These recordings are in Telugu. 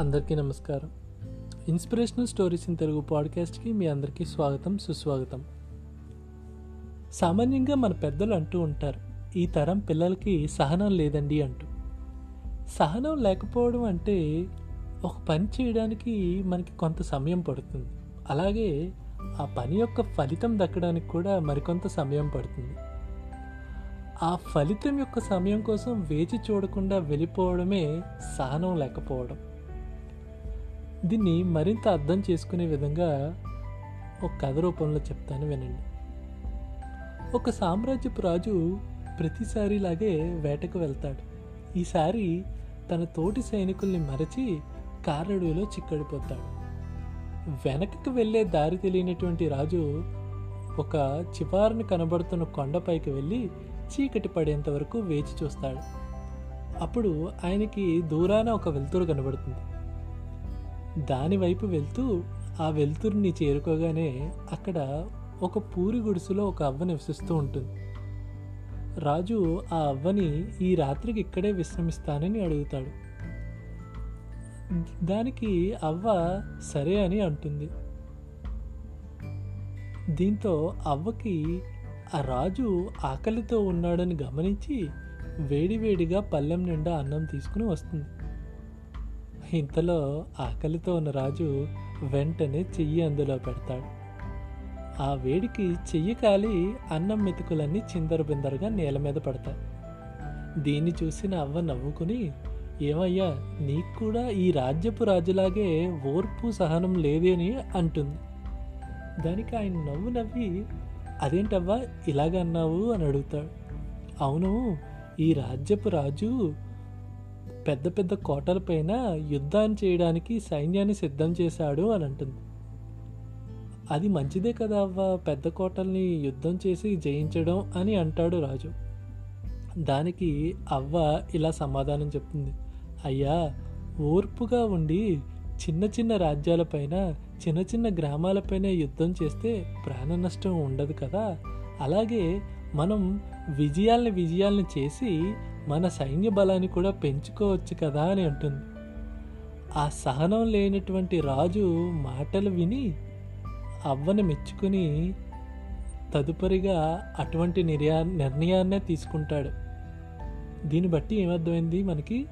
అందరికీ నమస్కారం. ఇన్స్పిరేషనల్ స్టోరీస్ ఇన్ తెలుగు పాడ్కాస్ట్కి మీ అందరికీ స్వాగతం సుస్వాగతం. సామాన్యంగా మన పెద్దలు అంటూ ఉంటారు ఈ తరం పిల్లలకి సహనం లేదండి అంటూ. సహనం లేకపోవడం అంటే ఒక పని చేయడానికి మనకి కొంత సమయం పడుతుంది. అలాగే ఆ పని యొక్క ఫలితం దక్కడానికి కూడా మరికొంత సమయం పడుతుంది. ఆ ఫలితం యొక్క సమయం కోసం వేచి చూడకుండా వెళ్ళిపోవడమే సహనం లేకపోవడం. దీన్ని మరింత అర్థం చేసుకునే విధంగా ఒక కథ రూపంలో చెప్తాను వినండి. ఒక సామ్రాజ్యపు రాజు ప్రతిసారిలాగే వేటకు వెళ్తాడు. ఈసారి తన తోటి సైనికుల్ని మరచి కారడులో చిక్కడిపోతాడు. వెనకకు వెళ్ళే దారి తెలియనటువంటి రాజు ఒక చివారిని కనబడుతున్న కొండపైకి వెళ్ళి చీకటి పడేంత వరకు వేచి చూస్తాడు. అప్పుడు ఆయనకి దూరాన ఒక వెలుతురు కనబడుతుంది. దానివైపు వెళ్తూ ఆ వెలుతురుని చేరుకోగానే అక్కడ ఒక పూరి గుడిసెలో ఒక అవ్వ నివసిస్తూ ఉంటుంది. రాజు ఆ అవ్వని ఈ రాత్రికి ఇక్కడే విశ్రమిస్తానని అడుగుతాడు. దానికి అవ్వ సరే అని అంటుంది. దీంతో అవ్వకి ఆ రాజు ఆకలితో ఉన్నాడని గమనించి వేడివేడిగా పల్లెం నిండా అన్నం తీసుకుని వస్తుంది. ఇంతలో ఆకలితో ఉన్న రాజు వెంటనే చెయ్యి అందులో పెడతాడు. ఆ వేడికి చెయ్యి కాలి అన్నం మెతుకులన్నీ చిందరబిందరగా నేల మీద పడతాయి. దీన్ని చూసిన అవ్వ నవ్వుకుని ఏమయ్యా నీకు కూడా ఈ రాజ్యపు రాజులాగే ఓర్పు సహనం లేదని అంటుంది. దానికి ఆయన నవ్వు నవ్వి అదేంటవ్వా ఇలాగ అన్నావు? అని అడుగుతాడు. అవును ఈ రాజ్యపు రాజు పెద్ద పెద్ద కోటలపైన యుద్ధాన్ని చేయడానికి సైన్యాన్ని సిద్ధం చేశాడు అని అంటుంది. అది మంచిదే కదా అవ్వ పెద్ద కోటల్ని యుద్ధం చేసి జయించడం అని అంటాడు రాజు. దానికి అవ్వ ఇలా సమాధానం చెప్తుంది. అయ్యా ఓర్పుగా ఉండి చిన్న చిన్న రాజ్యాలపైన చిన్న చిన్న గ్రామాలపైన యుద్ధం చేస్తే ప్రాణ నష్టం ఉండదు కదా? అలాగే మనం విజయాల్ని విజయాల్ని చేసి మన సైన్య బలాన్ని కూడా పెంచుకోవచ్చు కదా అని అంటుంది. ఆ సహనం లేనటువంటి రాజు మాటలు విని అవ్వని మెచ్చుకుని తదుపరిగా అటువంటి నిర్యా నిర్ణయాన్నే తీసుకుంటాడు. దీన్ని బట్టి ఏమర్థమైంది మనకి?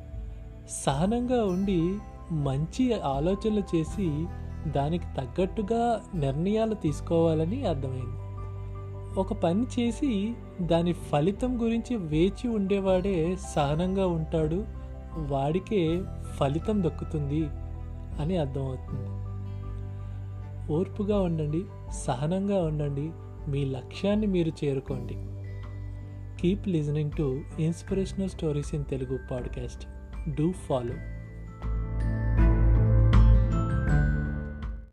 సహనంగా ఉండి మంచి ఆలోచనలు చేసి దానికి తగ్గట్టుగా నిర్ణయాలు తీసుకోవాలని అర్థమైంది. ఒక పని చేసి దాని ఫలితం గురించి వేచి ఉండేవాడే సహనంగా ఉంటాడు వాడికే ఫలితం దక్కుతుంది అని అర్థమవుతుంది. ఓర్పుగా ఉండండి సహనంగా ఉండండి మీ లక్ష్యాన్ని మీరు చేరుకోండి. Keep listening to inspirational stories in Telugu podcast. Do follow.